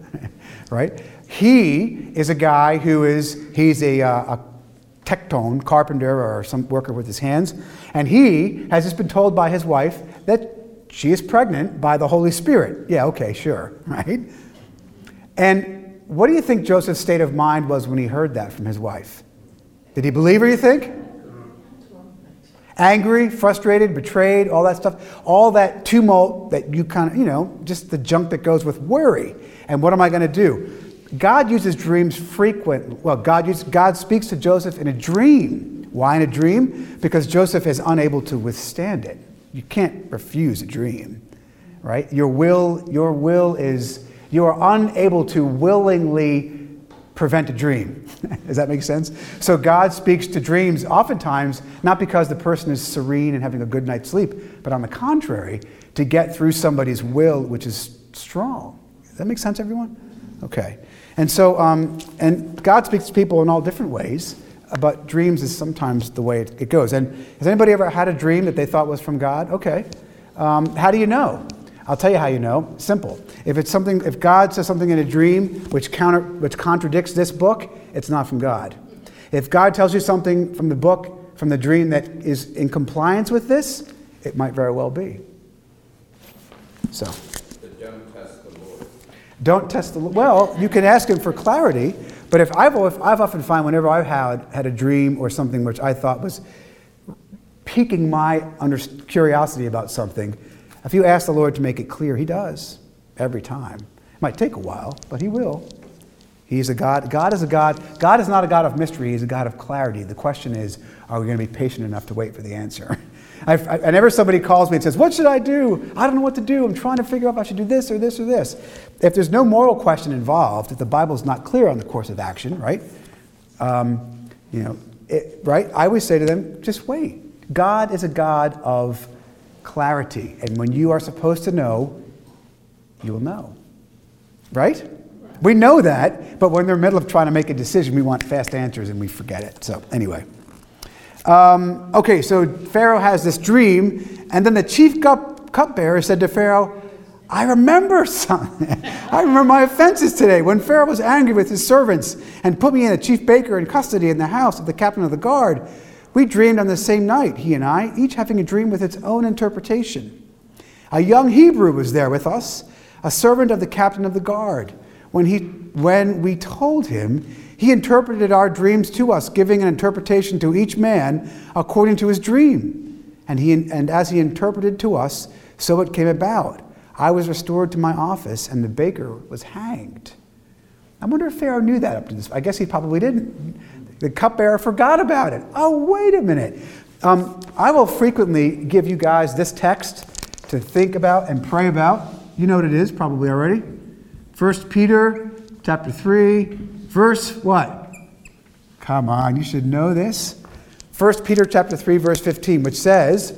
right? He is a guy who is, he's a, uh, a tekton, carpenter, or some worker with his hands, and he has just been told by his wife that she is pregnant by the Holy Spirit. Yeah, okay, sure, right? And what do you think Joseph's state of mind was when he heard that from his wife? Did he believe her, you think? Angry, frustrated, betrayed, all that stuff. All that tumult that you kind of, you know, just the junk that goes with worry. And what am I going to do? God uses dreams frequent. Well, God, uses, God speaks to Joseph in a dream. Why in a dream? Because Joseph is unable to withstand it. You can't refuse a dream, right? Your will, your will is, you are unable to willingly prevent a dream. Does that make sense? So God speaks to dreams oftentimes not because the person is serene and having a good night's sleep, but on the contrary, to get through somebody's will, which is strong. Does that make sense, everyone? Okay. And so, um, and God speaks to people in all different ways but dreams is sometimes the way it, goes. And has anybody ever had a dream that they thought was from God? Okay. Um, how do you know? I'll tell you how you know. Simple. If it's something, if God says something in a dream which counter, which contradicts this book, it's not from God. If God tells you something from the book, from the dream that is in compliance with this, it might very well be. So. Don't test the Lord. Don't test the well. You can ask Him for clarity, but if I've, I've often found whenever I've had, had a dream or something which I thought was piquing my under, curiosity about something, if you ask the Lord to make it clear, He does every time. It might take a while, but He will. He's a God. God is a God. God is not a God of mystery. He's a God of clarity. The question is, are we going to be patient enough to wait for the answer? I've, I, whenever somebody calls me and says, What should I do? I don't know what to do. I'm trying to figure out if I should do this or this or this. If there's no moral question involved, if the Bible's not clear on the course of action, right? Um, you know, it, right? I always say to them, just wait. God is a God of clarity. And when you are supposed to know, you will know. Right? We know that, but when they're in the middle of trying to make a decision, we want fast answers and we forget it. So, anyway. Um, okay, so Pharaoh has this dream, and then the chief cup, cupbearer said to Pharaoh, I remember something. I remember my offenses today when Pharaoh was angry with his servants and put me and the chief baker in custody in the house of the captain of the guard. We dreamed on the same night, he and I, each having a dream with its own interpretation. A young Hebrew was there with us, a servant of the captain of the guard. When, he, when we told him, he interpreted our dreams to us, giving an interpretation to each man according to his dream. And, he, and as he interpreted to us, so it came about. I was restored to my office, and the baker was hanged. I wonder if Pharaoh knew that up to this. I guess he probably didn't. The cupbearer forgot about it. Oh, wait a minute. Um, I will frequently give you guys this text to think about and pray about. You know what it is, probably already. 1 Peter chapter 3, Verse what? Come on, you should know this. 1 Peter chapter 3 verse 15 which says,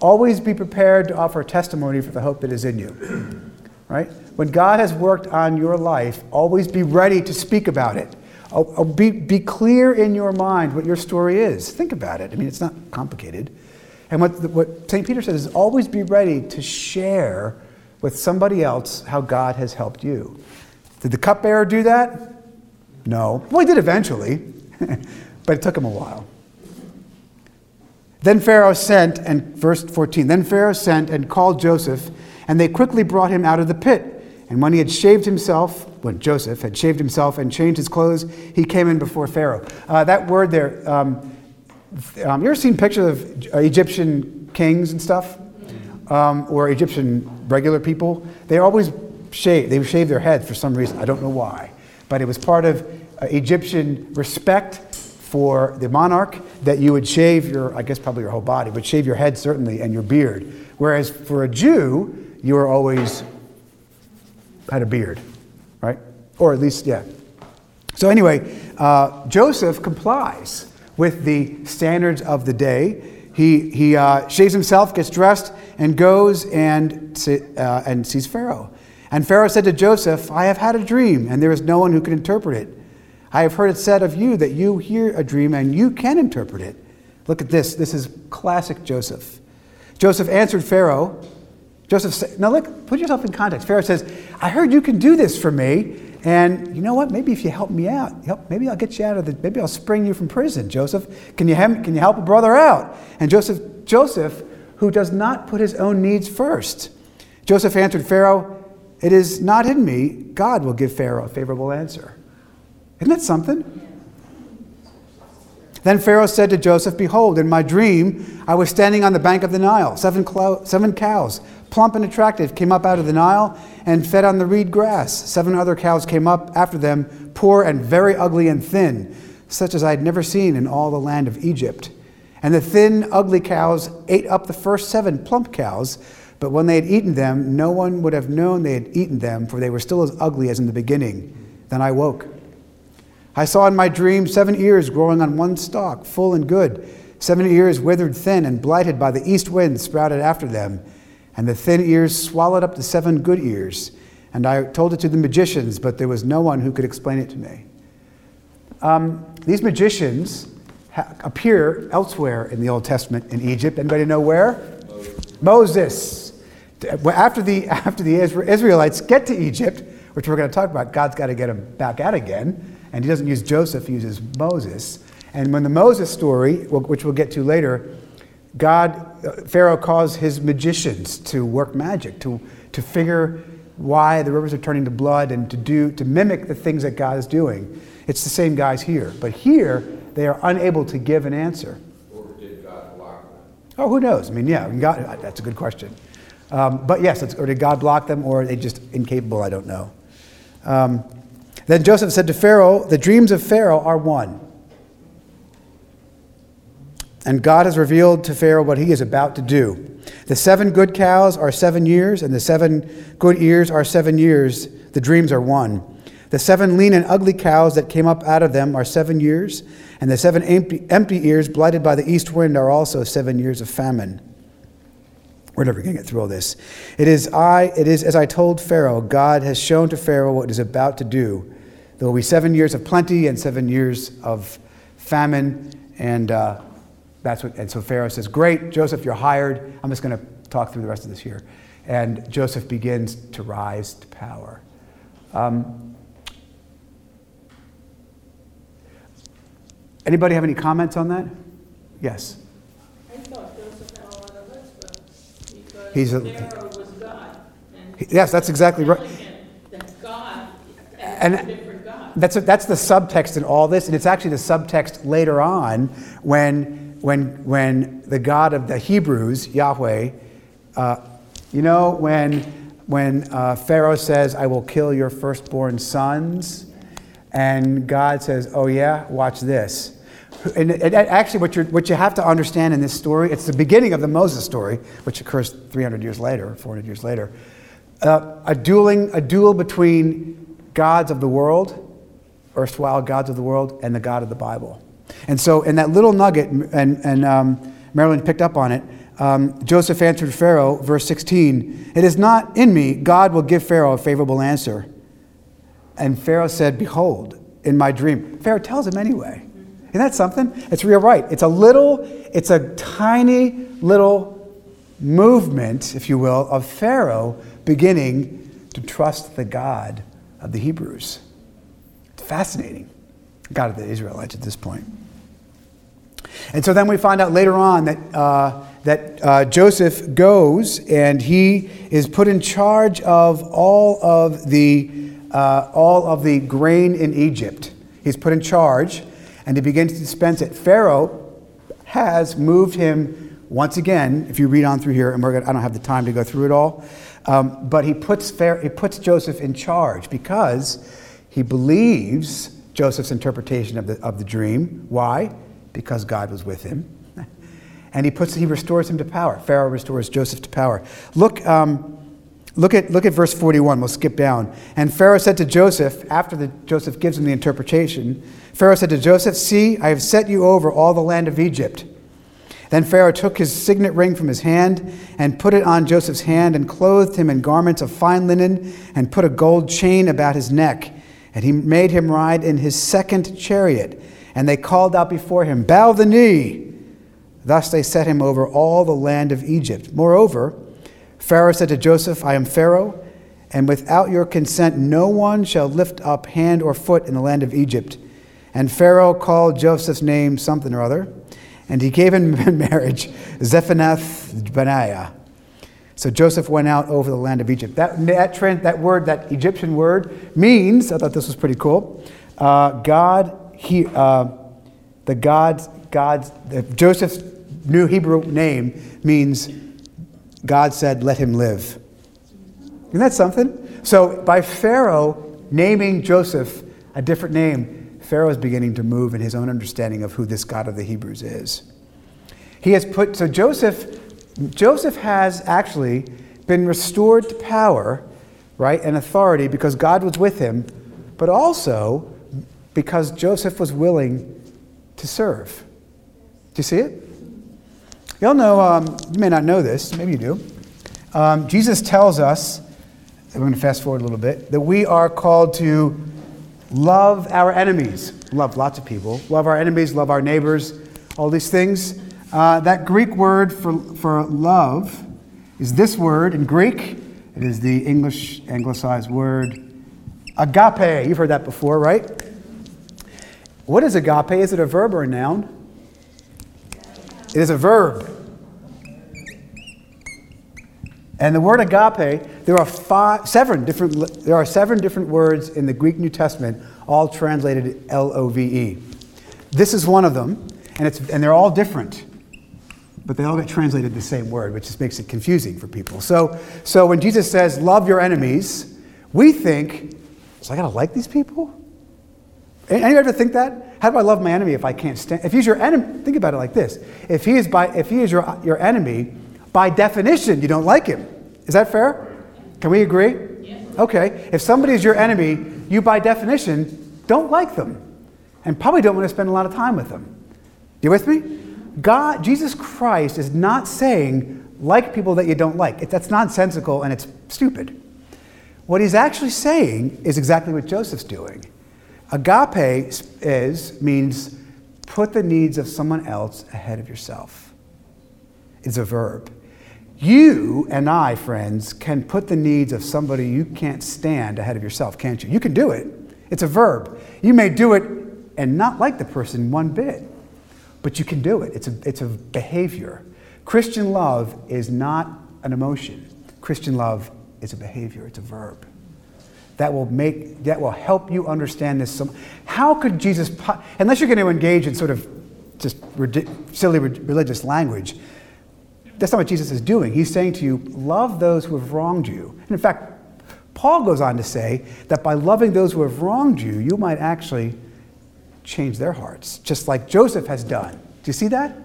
"Always be prepared to offer testimony for the hope that is in you." Right? When God has worked on your life, always be ready to speak about it. Oh, oh, be, be clear in your mind what your story is. Think about it. I mean, it's not complicated. And what, what St. Peter says is always be ready to share with somebody else how God has helped you. Did the cupbearer do that? No. Well, he did eventually, but it took him a while. Then Pharaoh sent, and verse 14, then Pharaoh sent and called Joseph, and they quickly brought him out of the pit. And when he had shaved himself, when Joseph had shaved himself and changed his clothes, he came in before Pharaoh. Uh, that word there, um, um, you ever seen pictures of uh, Egyptian kings and stuff? Um, or Egyptian regular people? They always shave, they shave their heads for some reason. I don't know why but it was part of uh, Egyptian respect for the monarch that you would shave your, I guess probably your whole body, but shave your head certainly and your beard. Whereas for a Jew, you were always had a beard, right? Or at least, yeah. So anyway, uh, Joseph complies with the standards of the day. He, he uh, shaves himself, gets dressed, and goes and, uh, and sees Pharaoh. And Pharaoh said to Joseph, I have had a dream, and there is no one who can interpret it. I have heard it said of you that you hear a dream and you can interpret it. Look at this. This is classic Joseph. Joseph answered Pharaoh. Joseph said, Now look, put yourself in context. Pharaoh says, I heard you can do this for me. And you know what? Maybe if you help me out, maybe I'll get you out of the, maybe I'll spring you from prison, Joseph. Can you, hem, can you help a brother out? And Joseph, Joseph, who does not put his own needs first. Joseph answered Pharaoh, it is not in me. God will give Pharaoh a favorable answer. Isn't that something? Then Pharaoh said to Joseph, Behold, in my dream, I was standing on the bank of the Nile. Seven, clo- seven cows, plump and attractive, came up out of the Nile and fed on the reed grass. Seven other cows came up after them, poor and very ugly and thin, such as I had never seen in all the land of Egypt. And the thin, ugly cows ate up the first seven plump cows. But when they had eaten them, no one would have known they had eaten them, for they were still as ugly as in the beginning. Then I woke. I saw in my dream seven ears growing on one stalk, full and good. Seven ears withered thin and blighted by the east wind sprouted after them. And the thin ears swallowed up the seven good ears. And I told it to the magicians, but there was no one who could explain it to me. Um, these magicians ha- appear elsewhere in the Old Testament in Egypt. Anybody know where? Moses. Moses. After the, after the Israelites get to Egypt, which we're going to talk about, God's got to get them back out again. And he doesn't use Joseph, he uses Moses. And when the Moses story, which we'll get to later, God, uh, Pharaoh caused his magicians to work magic, to, to figure why the rivers are turning to blood and to do to mimic the things that God is doing. It's the same guys here. But here, they are unable to give an answer. Or did God block them? Oh, who knows? I mean, yeah, God, that's a good question. Um, but yes, or did God block them, or are they just incapable? I don't know. Um, Then Joseph said to Pharaoh, The dreams of Pharaoh are one. And God has revealed to Pharaoh what he is about to do. The seven good cows are seven years, and the seven good ears are seven years. The dreams are one. The seven lean and ugly cows that came up out of them are seven years, and the seven empty, empty ears blighted by the east wind are also seven years of famine. We're never going to get through all this. It is I, it is as I told Pharaoh, God has shown to Pharaoh what is about to do. There will be seven years of plenty and seven years of famine, and uh, that's what. And so Pharaoh says, "Great, Joseph, you're hired. I'm just going to talk through the rest of this here." And Joseph begins to rise to power. Um, anybody have any comments on that? Yes. I thought Joseph had a lot of chutzpah because He's a- Yes, that's exactly right. And- and a. That's, that's the subtext in all this, and it's actually the subtext later on when, when, when the God of the Hebrews, Yahweh, uh, you know, when, when uh, Pharaoh says, I will kill your firstborn sons, and God says, Oh, yeah, watch this. And, actually, what, what you have to understand in this story, it's the beginning of the Moses story, which occurs 300 years later, 400 years later. Uh, a, dueling, a duel between gods of the world erstwhile gods of the world and the God of the Bible. And so, in that little nugget, and, and um, Marilyn picked up on it, um, Joseph answered Pharaoh, verse 16, It is not in me, God will give Pharaoh a favorable answer. And Pharaoh said, Behold, in my dream. Pharaoh tells him anyway. Isn't that something? It's real right. It's a little, it's a tiny little movement, if you will, of Pharaoh beginning to trust the God of the Hebrews It's fascinating. God of the Israelites at this point. And so then we find out later on that, uh, that uh, Joseph goes and he is put in charge of all of the, uh, all of the grain in Egypt. He's put in charge and he begins to dispense it. Pharaoh has moved him once again, if you read on through here, and we're gonna, I don't have the time to go through it all, um, but he puts, Pharaoh, he puts Joseph in charge because he believes Joseph's interpretation of the, of the dream. Why? Because God was with him. And he, puts, he restores him to power. Pharaoh restores Joseph to power. Look, um, look, at, look at verse 41. We'll skip down. And Pharaoh said to Joseph, after the, Joseph gives him the interpretation, Pharaoh said to Joseph, See, I have set you over all the land of Egypt. Then Pharaoh took his signet ring from his hand and put it on Joseph's hand and clothed him in garments of fine linen and put a gold chain about his neck. And he made him ride in his second chariot. And they called out before him, Bow the knee. Thus they set him over all the land of Egypt. Moreover, Pharaoh said to Joseph, I am Pharaoh, and without your consent no one shall lift up hand or foot in the land of Egypt. And Pharaoh called Joseph's name something or other, and he gave him in marriage Zephanath Benaiah. So Joseph went out over the land of Egypt. That, that, trend, that word, that Egyptian word, means, I thought this was pretty cool, uh, God, he, uh, the God's, God's, Joseph's new Hebrew name means God said, let him live. Isn't that something? So by Pharaoh naming Joseph a different name, Pharaoh is beginning to move in his own understanding of who this God of the Hebrews is. He has put, so Joseph Joseph has actually been restored to power, right, and authority because God was with him, but also because Joseph was willing to serve. Do you see it? Y'all know, um, you may not know this, maybe you do. Um, Jesus tells us, we're going to fast forward a little bit, that we are called to love our enemies. Love lots of people. Love our enemies, love our neighbors, all these things. Uh, that Greek word for, for love is this word in Greek. It is the English anglicized word agape. You've heard that before, right? What is agape? Is it a verb or a noun? It is a verb. And the word agape, there are five, seven different, there are seven different words in the Greek New Testament, all translated L O V E. This is one of them, and, it's, and they're all different but they all get translated the same word, which just makes it confusing for people. So, so when Jesus says, love your enemies, we think So I got to like these people? Anybody ever think that? How do I love my enemy if I can't stand? If he's your enemy, think about it like this: if he is by, if he is your your enemy, by definition, you don't like him. Is that fair? Can we agree? Okay. If somebody is your enemy, you by definition don't like them, and probably don't want to spend a lot of time with them. You with me? God, Jesus Christ, is not saying like people that you don't like. It, that's nonsensical and it's stupid. What he's actually saying is exactly what Joseph's doing. Agape is means put the needs of someone else ahead of yourself. It's a verb. You and I, friends, can put the needs of somebody you can't stand ahead of yourself, can't you? You can do it. It's a verb. You may do it and not like the person one bit, but you can do it. It's a, it's a behavior. Christian love is not an emotion. Christian love is a behavior, it's a verb that will make that will help you understand this how could jesus unless you're going to engage in sort of just silly religious language that's not what jesus is doing he's saying to you love those who have wronged you and in fact paul goes on to say that by loving those who have wronged you you might actually change their hearts just like joseph has done do you see that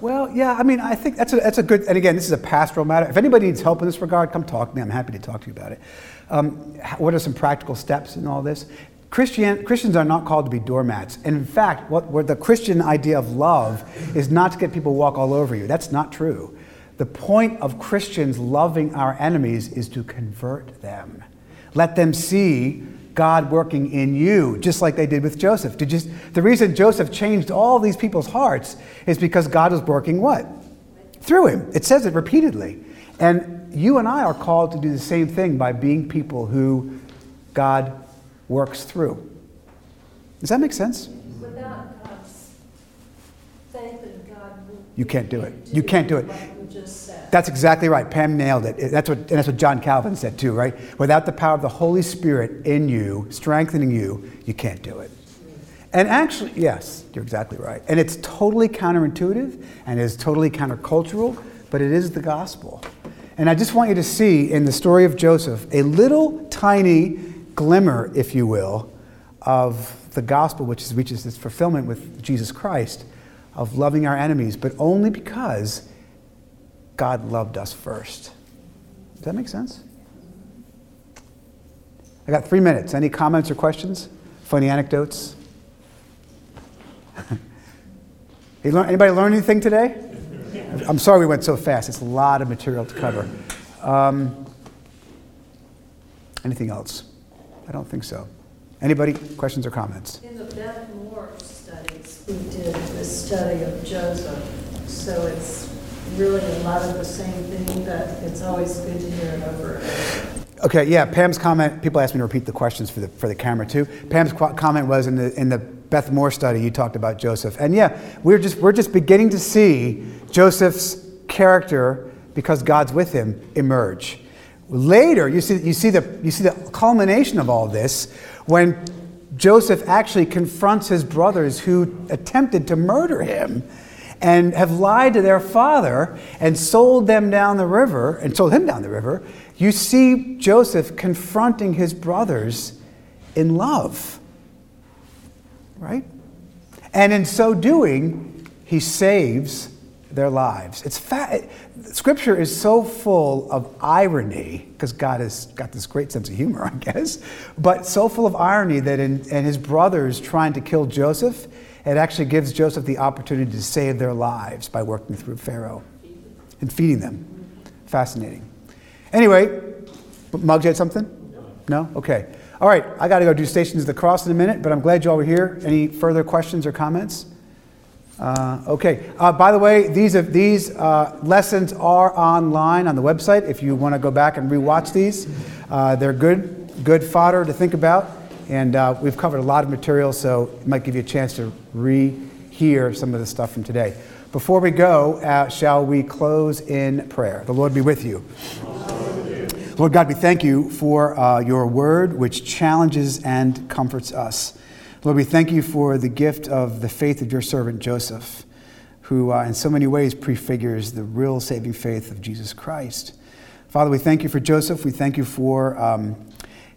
Well, yeah, I mean, I think that's a, that's a good, and again, this is a pastoral matter. If anybody needs help in this regard, come talk to me. I'm happy to talk to you about it. Um, what are some practical steps in all this? Christian, Christians are not called to be doormats. And in fact, what, what the Christian idea of love is not to get people to walk all over you. That's not true. The point of Christians loving our enemies is to convert them. Let them see God working in you, just like they did with Joseph. The reason Joseph changed all these people's hearts is because God was working what? Through him. It says it repeatedly. And you and I are called to do the same thing by being people who God works through. Does that make sense? Without God's faith in God, you can't do it. You can't do it. That's exactly right. Pam nailed it. That's what, and that's what John Calvin said too, right? Without the power of the Holy Spirit in you, strengthening you, you can't do it. And actually, yes, you're exactly right. And it's totally counterintuitive and is totally countercultural, but it is the gospel. And I just want you to see in the story of Joseph a little tiny glimmer, if you will, of the gospel, which reaches its fulfillment with Jesus Christ, of loving our enemies, but only because God loved us first. Does that make sense? I got three minutes. Any comments or questions? Funny anecdotes? Anybody learn anything today? I'm sorry we went so fast. It's a lot of material to cover. Um, anything else? I don't think so. Anybody? Questions or comments? In the Beth Moore studies, we did this study of Joseph. So it's really a lot of the same thing, but it's always good to hear it over Okay, yeah, Pam's comment, people ask me to repeat the questions for the, for the camera too. Pam's qu- comment was in the, in the Beth Moore study, you talked about Joseph. And yeah, we're just, we're just beginning to see Joseph's character, because God's with him, emerge. Later, you see, you see, the, you see the culmination of all this when Joseph actually confronts his brothers who attempted to murder him and have lied to their father and sold them down the river and sold him down the river, you see Joseph confronting his brothers in love. Right? And in so doing, he saves their lives. It's fa- Scripture is so full of irony because God has got this great sense of humor, I guess, but so full of irony that in, in his brothers trying to kill Joseph, it actually gives Joseph the opportunity to save their lives by working through Pharaoh and feeding them. Fascinating. Anyway, Muggs had something? No? Okay. All right, I got to go do Stations of the Cross in a minute, but I'm glad you all were here. Any further questions or comments? Uh, okay. Uh, by the way, these, are, these uh, lessons are online on the website if you want to go back and rewatch these. Uh, they're good, good fodder to think about. And uh, we've covered a lot of material, so it might give you a chance to re-hear some of the stuff from today. Before we go, uh, shall we close in prayer? The Lord be with you. Lord God, we thank you for your word, which challenges and comforts us. Lord, we thank you for the gift of the faith of your servant Joseph, who uh, in so many ways prefigures the real saving faith of Jesus Christ. Father, we thank you for Joseph. We thank you for um,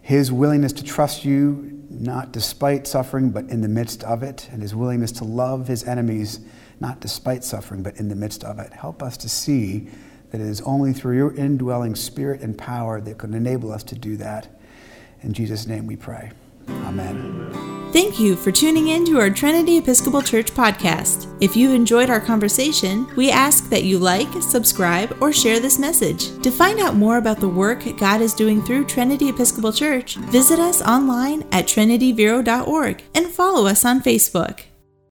his willingness to trust you, not despite suffering, but in the midst of it, and his willingness to love his enemies, not despite suffering, but in the midst of it. Help us to see that it is only through your indwelling spirit and power that can enable us to do that. In Jesus' name we pray. Amen. Thank you for tuning in to our Trinity Episcopal Church podcast. If you enjoyed our conversation, we ask that you like, subscribe, or share this message. To find out more about the work God is doing through Trinity Episcopal Church, visit us online at trinityvero.org and follow us on Facebook.